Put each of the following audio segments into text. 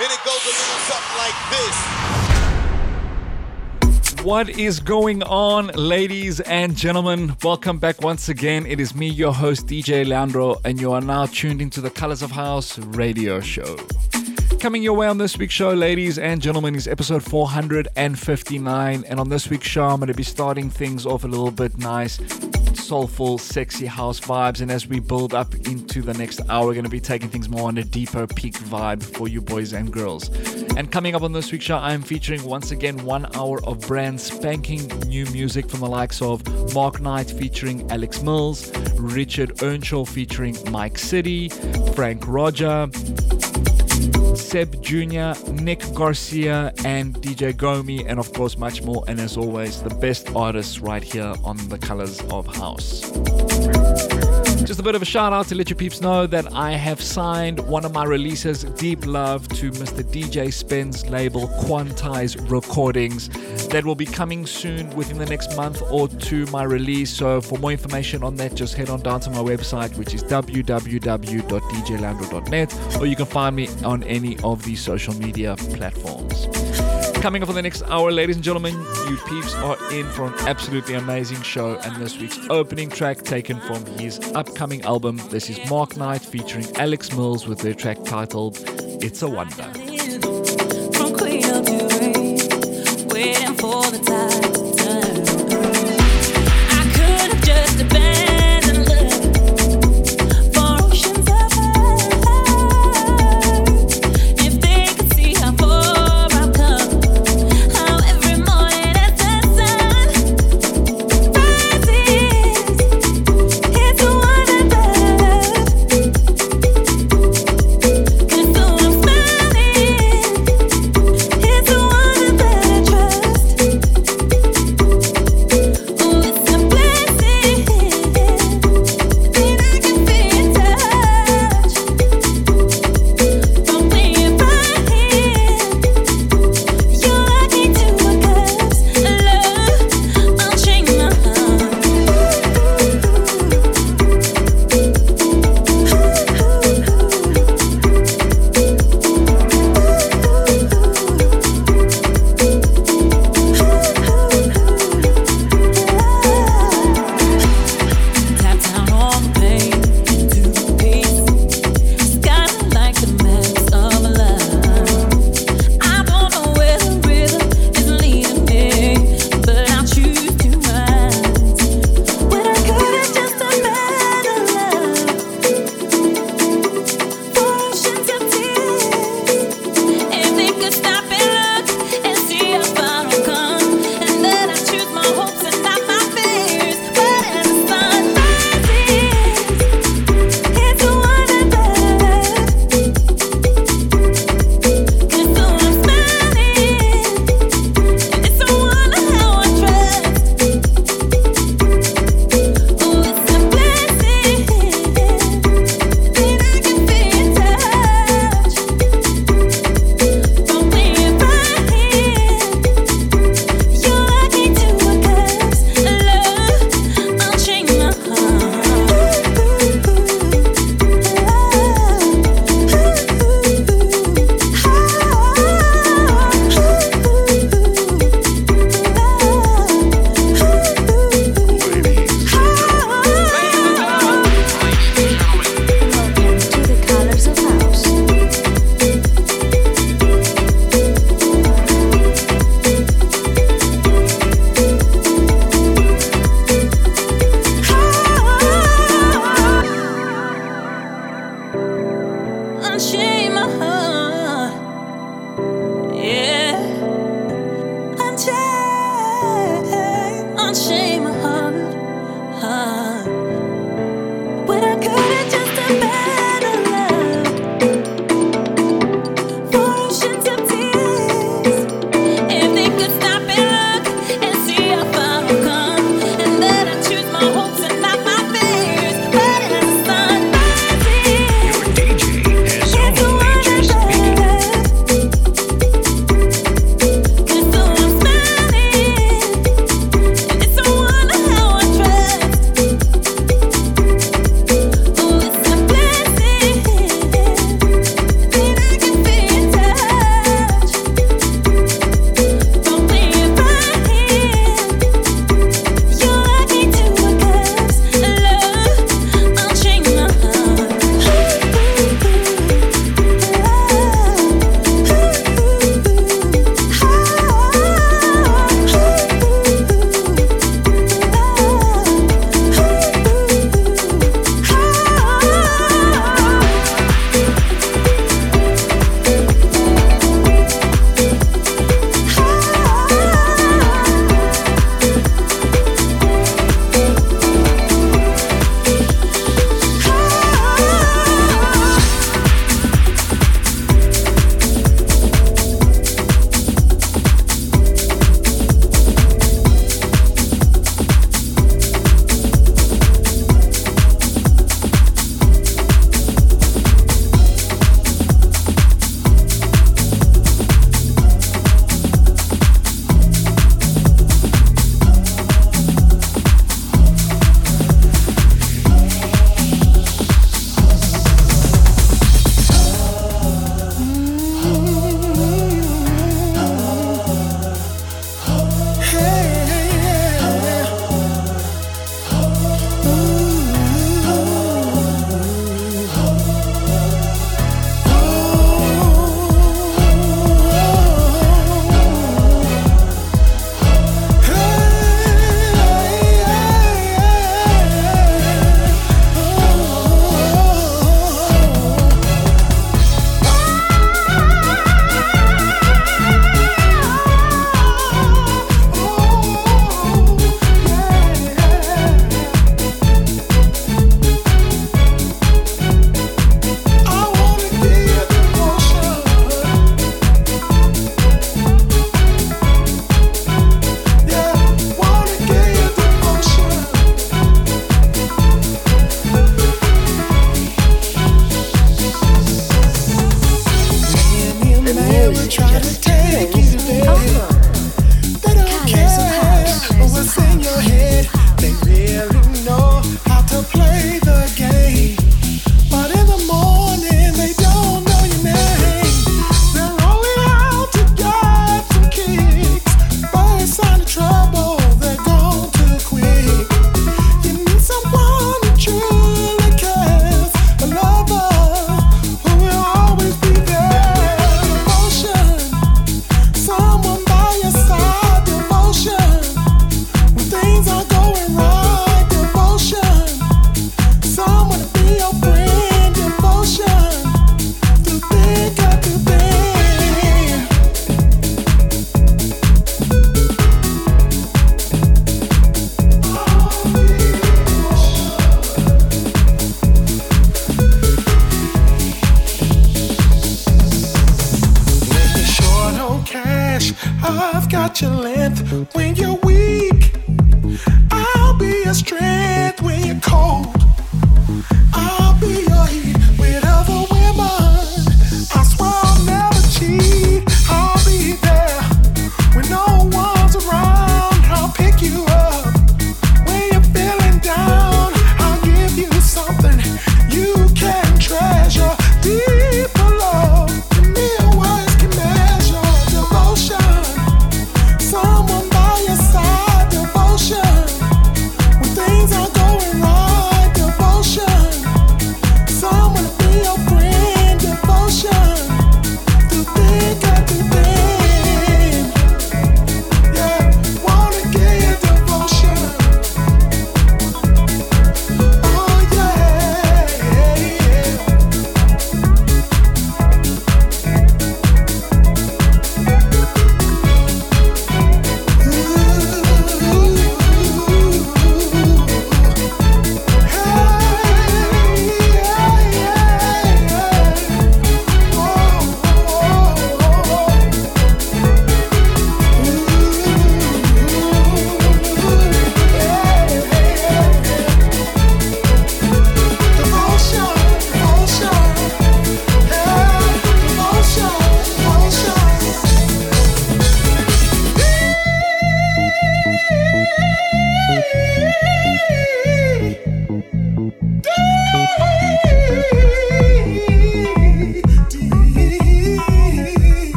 And it goes a little something like this. What is going on, ladies and gentlemen? Welcome back once again. It is me, your host, DJ Leandro, and you are now tuned into the Colors of House radio show. Coming your way on this week's show, ladies and gentlemen, is episode 459. And on this week's show, I'm going to be starting things off a little bit nice, soulful, sexy house vibes. And as we build up into the next hour, we're going to be taking things more on a deeper peak vibe for you boys and girls. And coming up on this week's show, I'm featuring once again one hour of brand spanking new music from the likes of Mark Knight featuring Alex Mills, Richard Earnshaw featuring Mike City, Frank Roger. Sebb Jr., Nick Garcia, and DJ Gomi, and of course, much more. And as always, the best artists right here on the Colors of House. Just a bit of a shout out to let your peeps know that I have signed one of my releases, Deep Love, to Mr. DJ Spen's label Quantize Recordings. That will be coming soon within the next month or two, my release. So, for more information on that, just head on down to my website, which is www.djleandro.net, or you can find me on any of the social media platforms. Coming up for the next hour, ladies and gentlemen, you peeps are in for an absolutely amazing show. And this week's opening track taken from his upcoming album. This is Mark Knight featuring Alex Mills with their track titled It's a Wonder. Waiting for the tide to turn. I could have just abandoned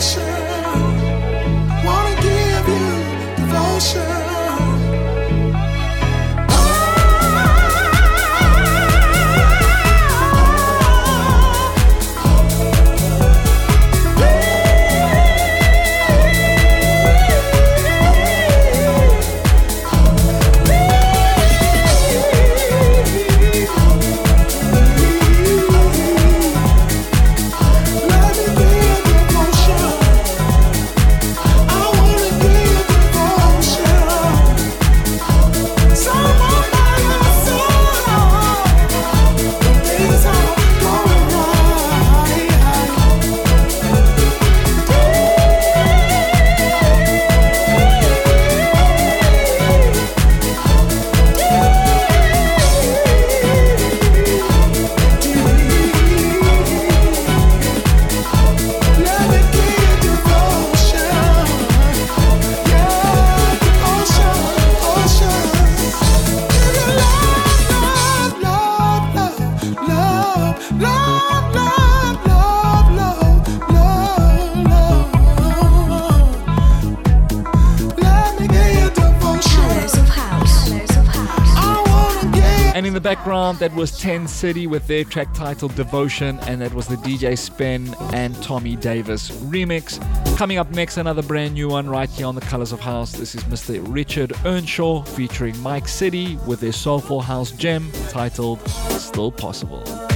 ocean that was Ten City with their track titled Devotion, and that was the DJ Spen and Thommy Davis remix. Coming up next, another brand new one right here on the Colors of House. This is Mr. Richard Earnshaw featuring Mike City with their soulful house gem titled Still Possible.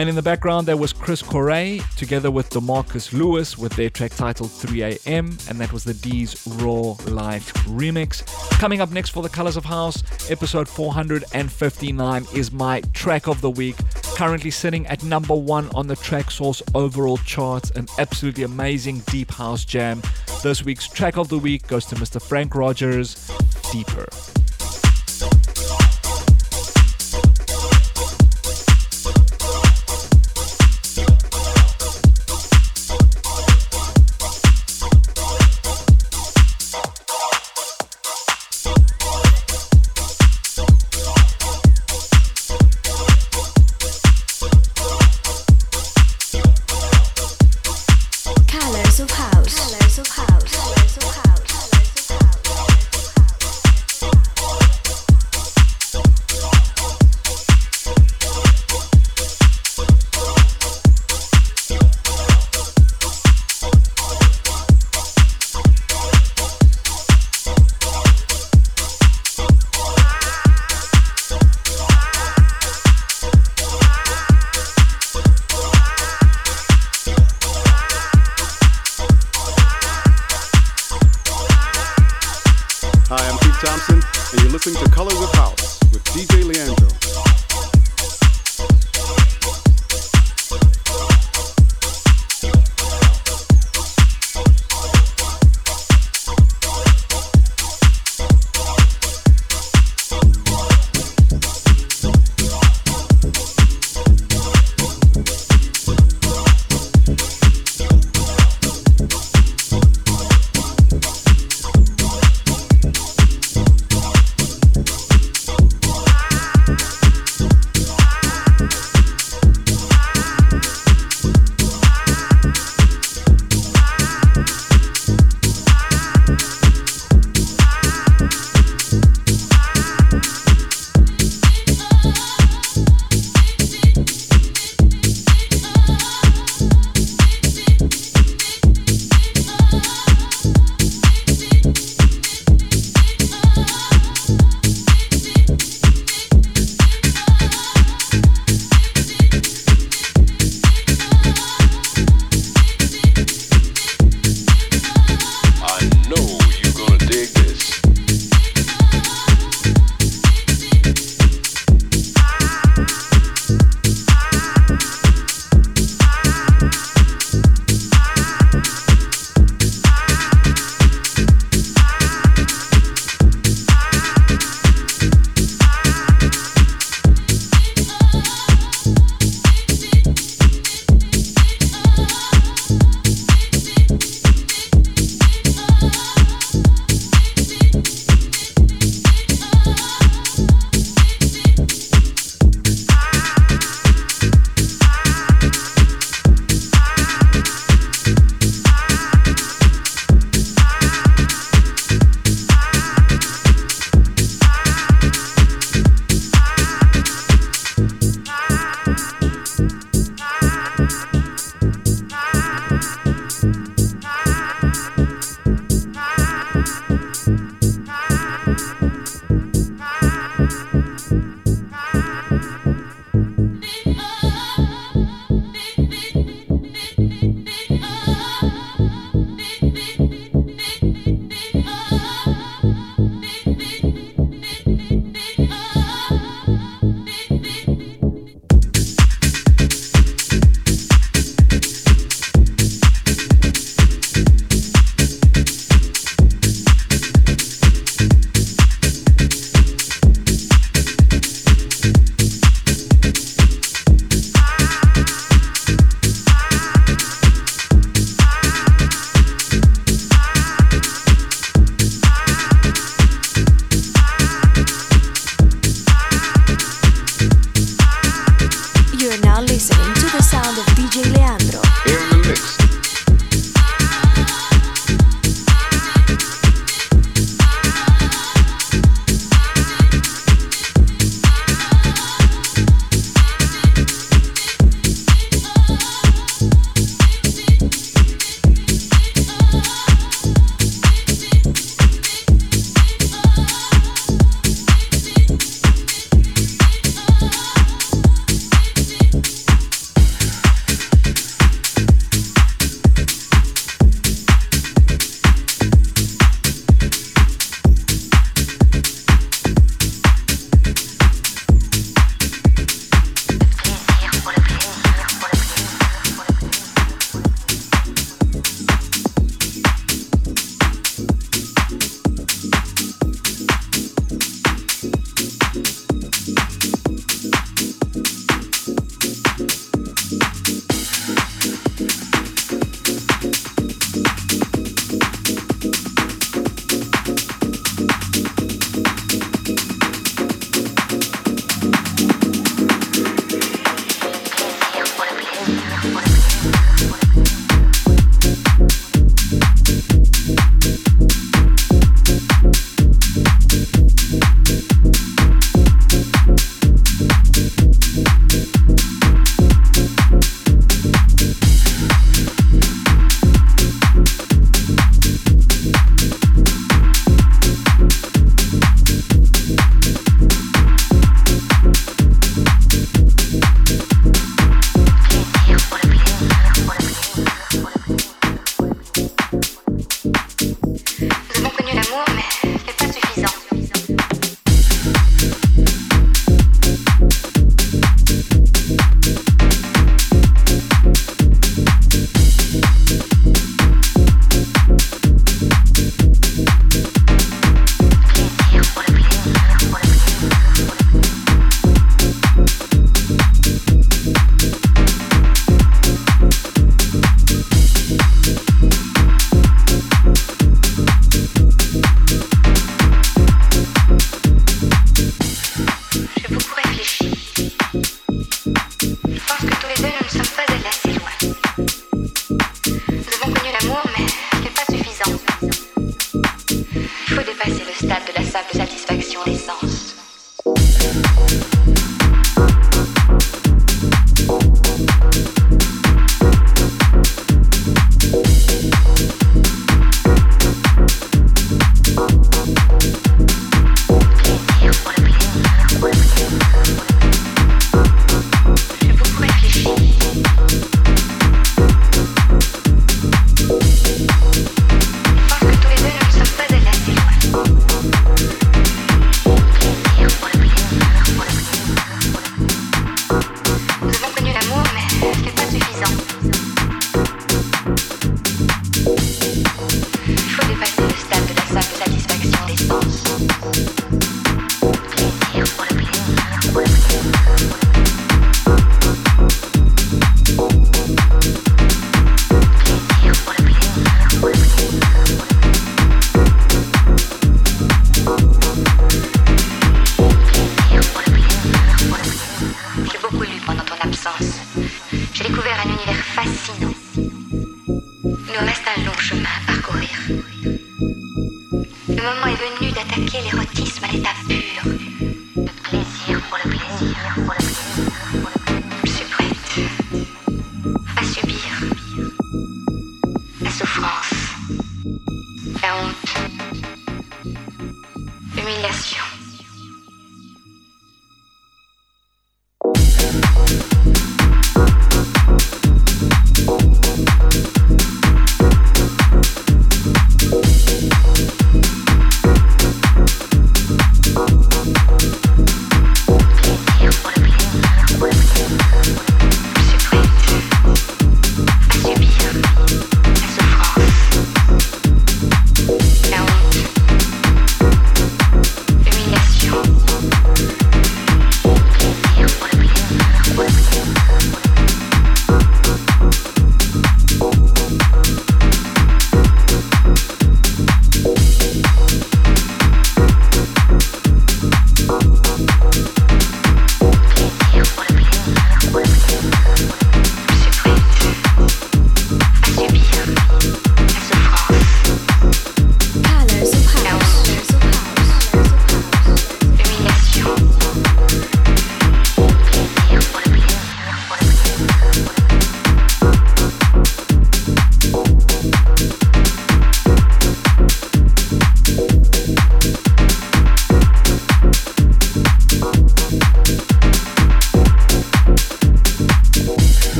And in the background, there was Criss Korey together with Demarkus Lewis with their track titled 3am, and that was the Deez Raw Life remix. Coming up next for the Colors of House, episode 459 is my track of the week. Currently sitting at number one on the Traxsource overall charts, an absolutely amazing deep house jam. This week's track of the week goes to Mr. Frank Rogers, Deeper.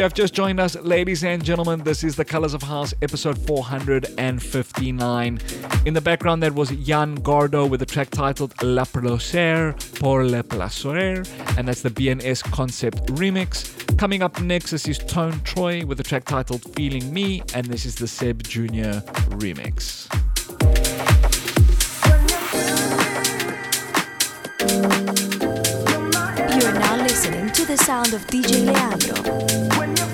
you have just joined us, ladies and gentlemen, this is The Colors of House, episode 459. In the background, that was Yan Gardo with the track titled La Plaisir pour Le Plaisir, and that's the BNS Concept remix. Coming up next, this is Tone Troy with the track titled Feeling Me, and this is the Sebb Jr. remix. listening to the sound of DJ Leandro.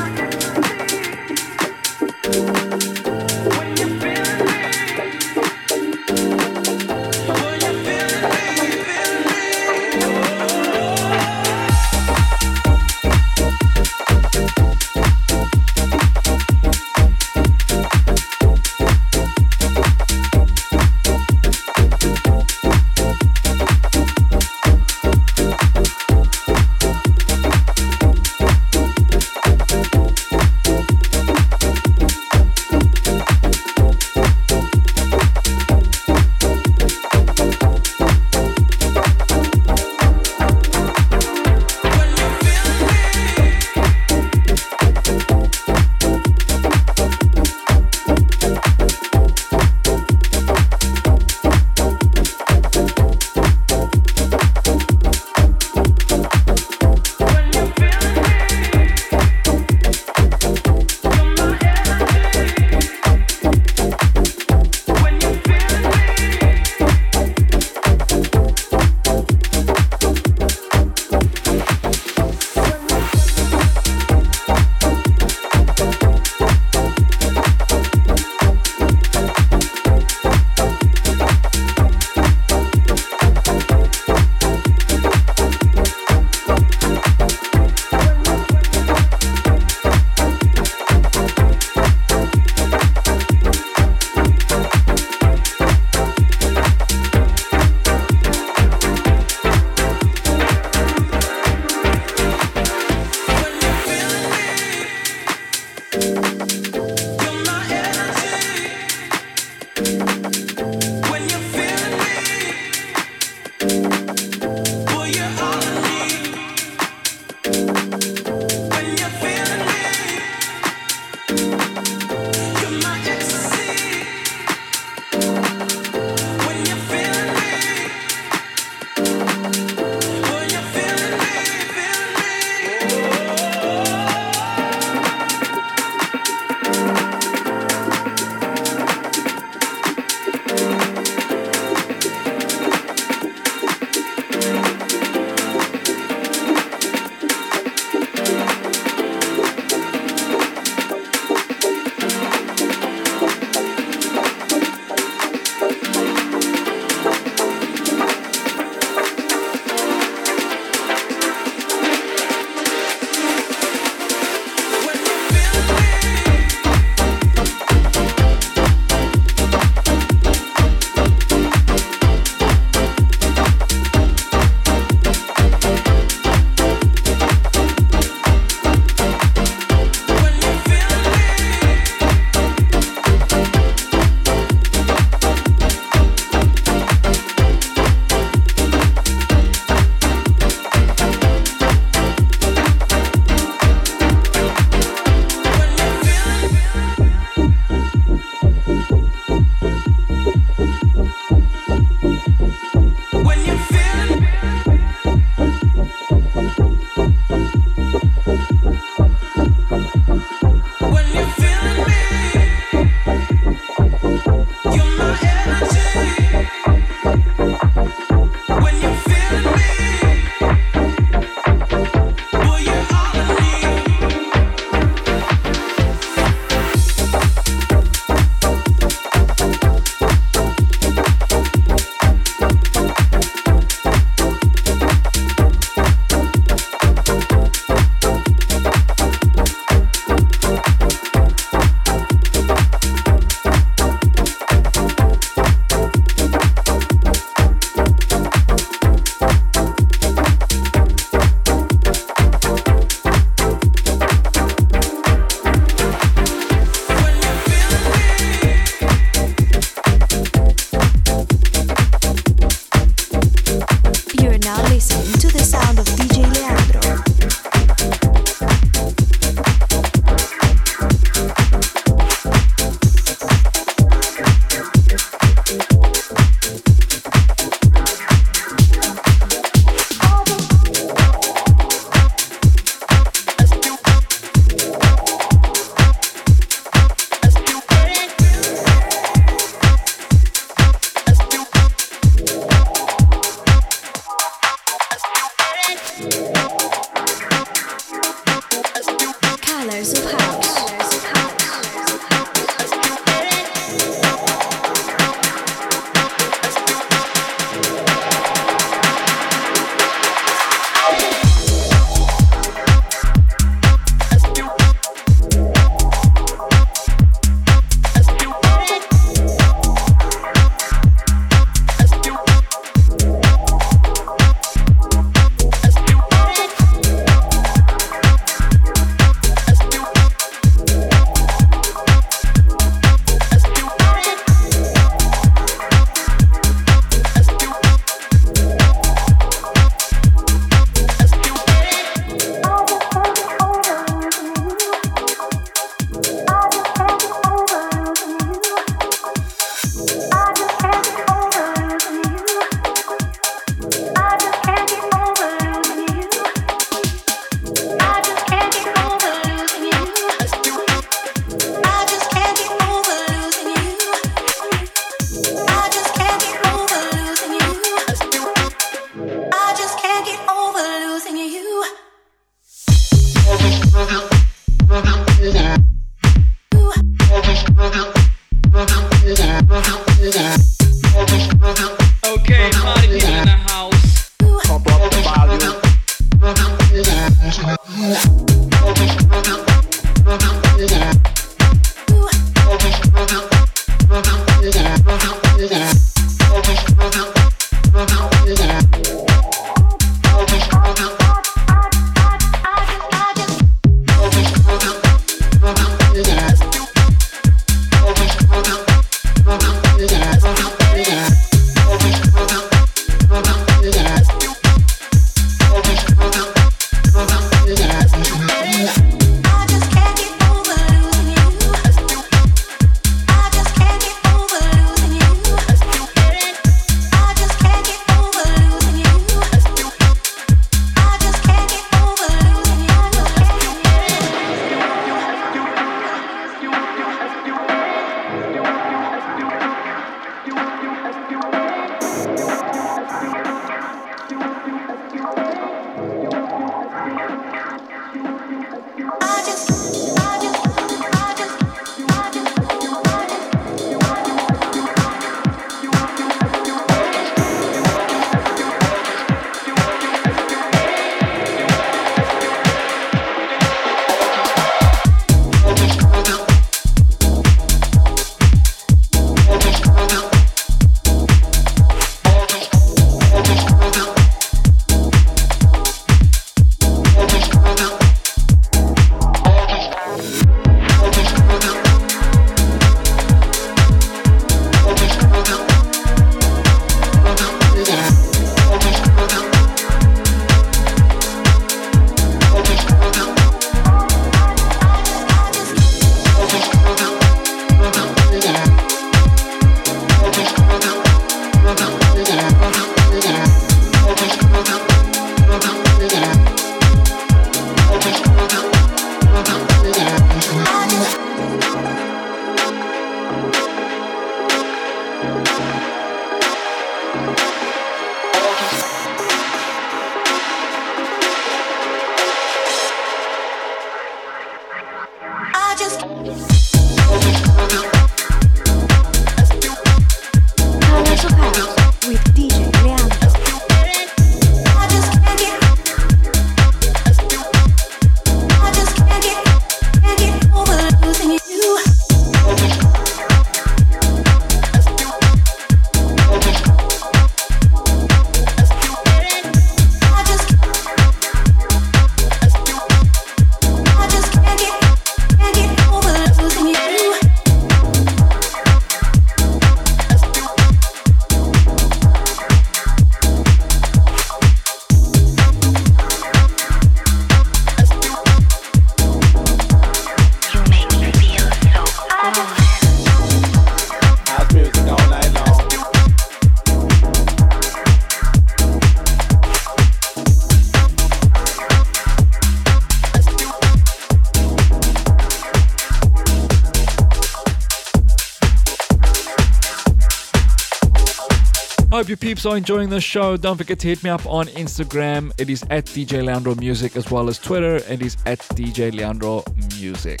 Heaps so are enjoying the show. Don't forget to hit me up on Instagram. It is at DJ Leandro Music as well as Twitter. It is at DJ Leandro Music.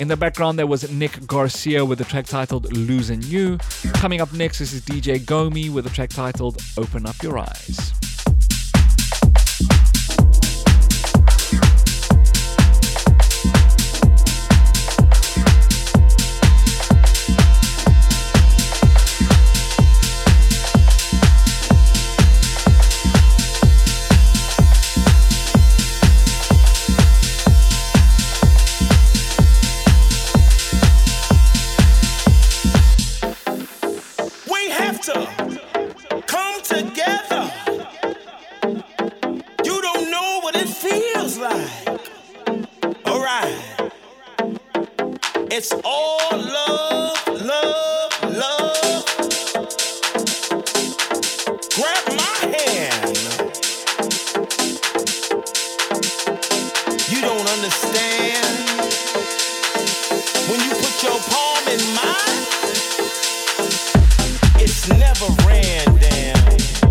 In the background, there was Nick Garcia with a track titled Losing You. Coming up next, this is DJ Gomi with a track titled Open Up Your Eyes. never ran down.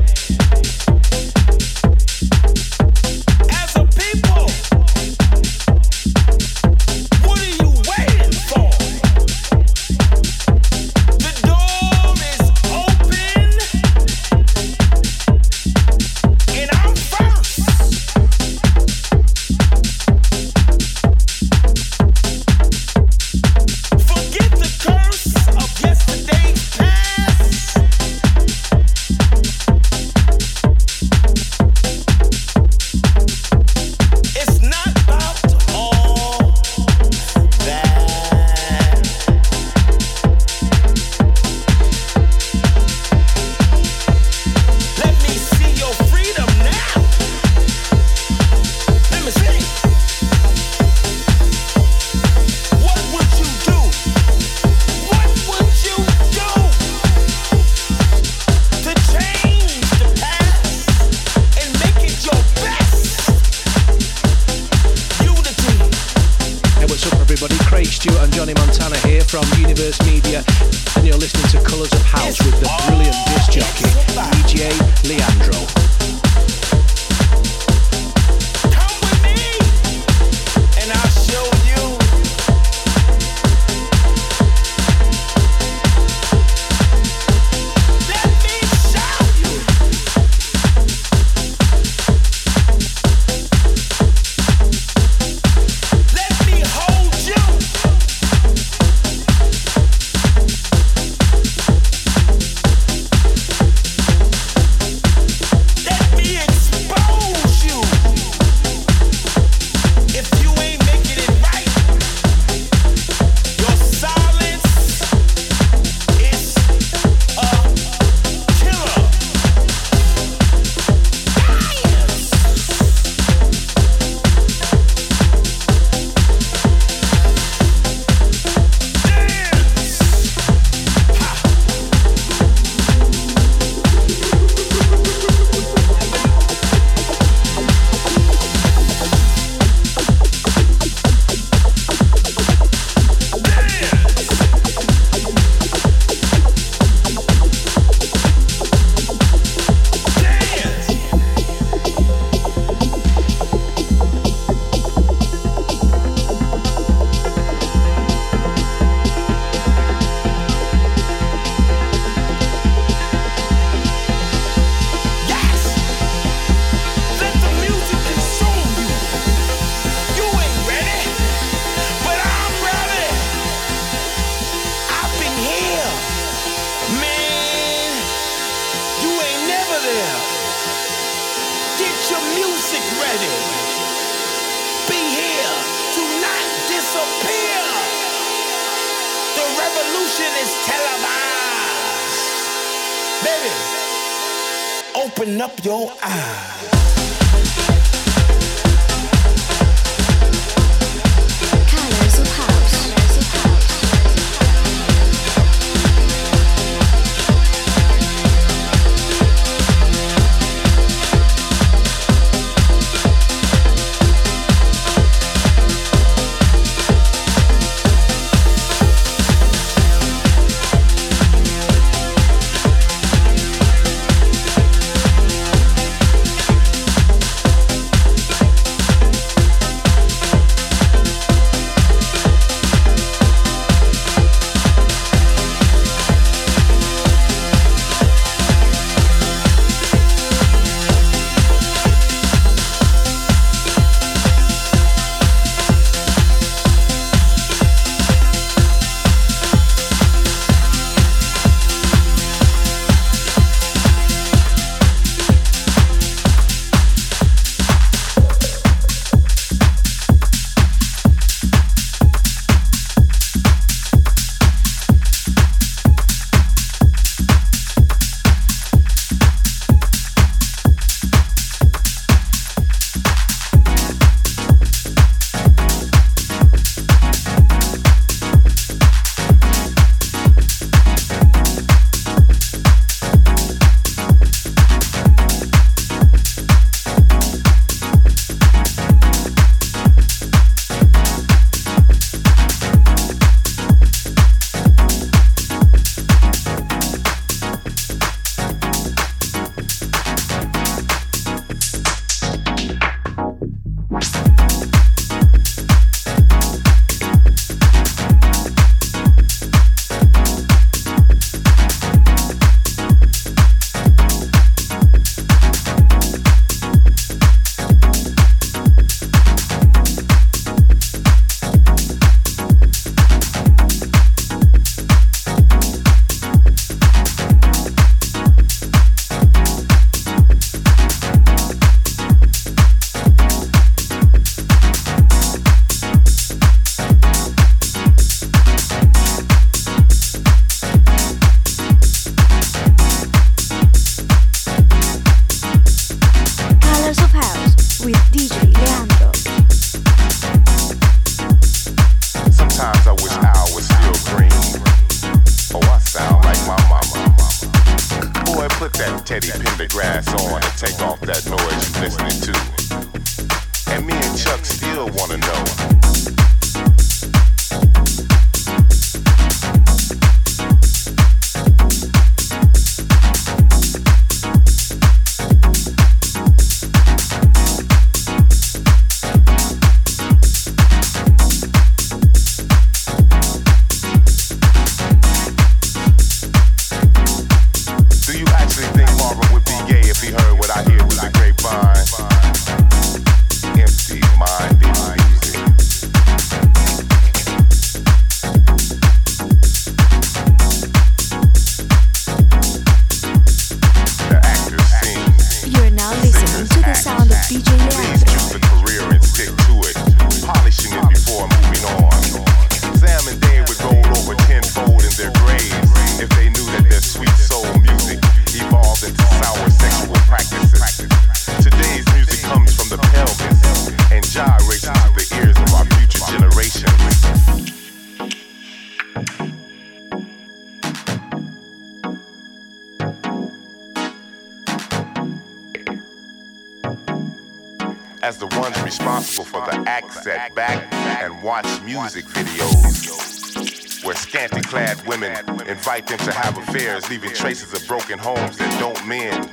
Don't mend.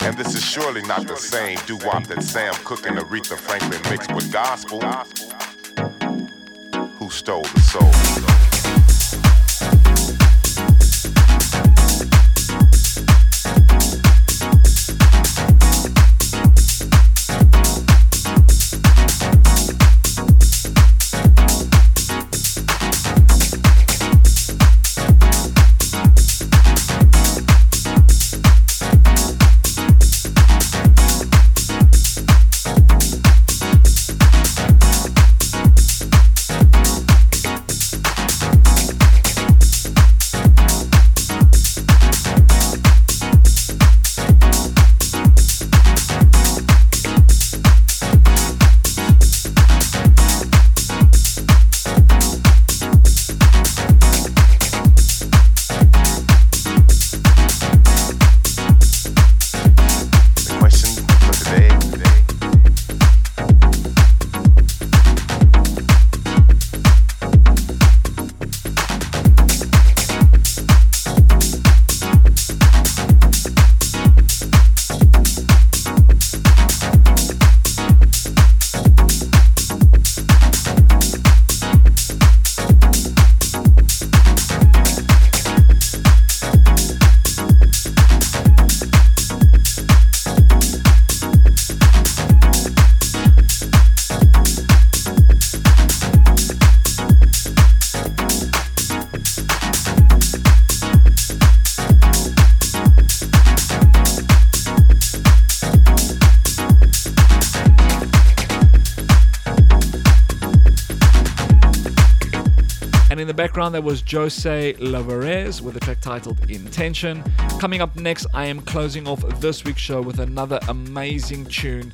And this is surely not the same doo wop that Sam Cooke and Aretha Franklin mixed with gospel. Who stole the soul? And in the background, there was Jose Lavarez with a track titled Intention. Coming up next, I am closing off this week's show with another amazing tune.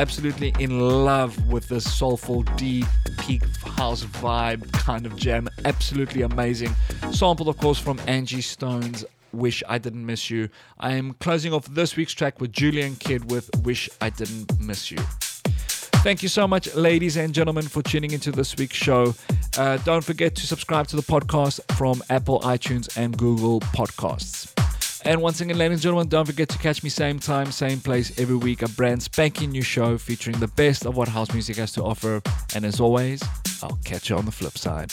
Absolutely in love with this soulful, deep, peak house vibe kind of jam. Absolutely amazing. Sampled, of course, from Angie Stone's Wish I Didn't Miss You. I am closing off this week's track with Julian Kid with Wish I Didn't Miss You. Thank you so much, ladies and gentlemen, for tuning into this week's show. Uh, don't forget to subscribe to the podcast from Apple, iTunes, and Google Podcasts. And once again, ladies and gentlemen, don't forget to catch me same time, same place every week. A brand spanking new show featuring the best of what house music has to offer. And as always, I'll catch you on the flip side.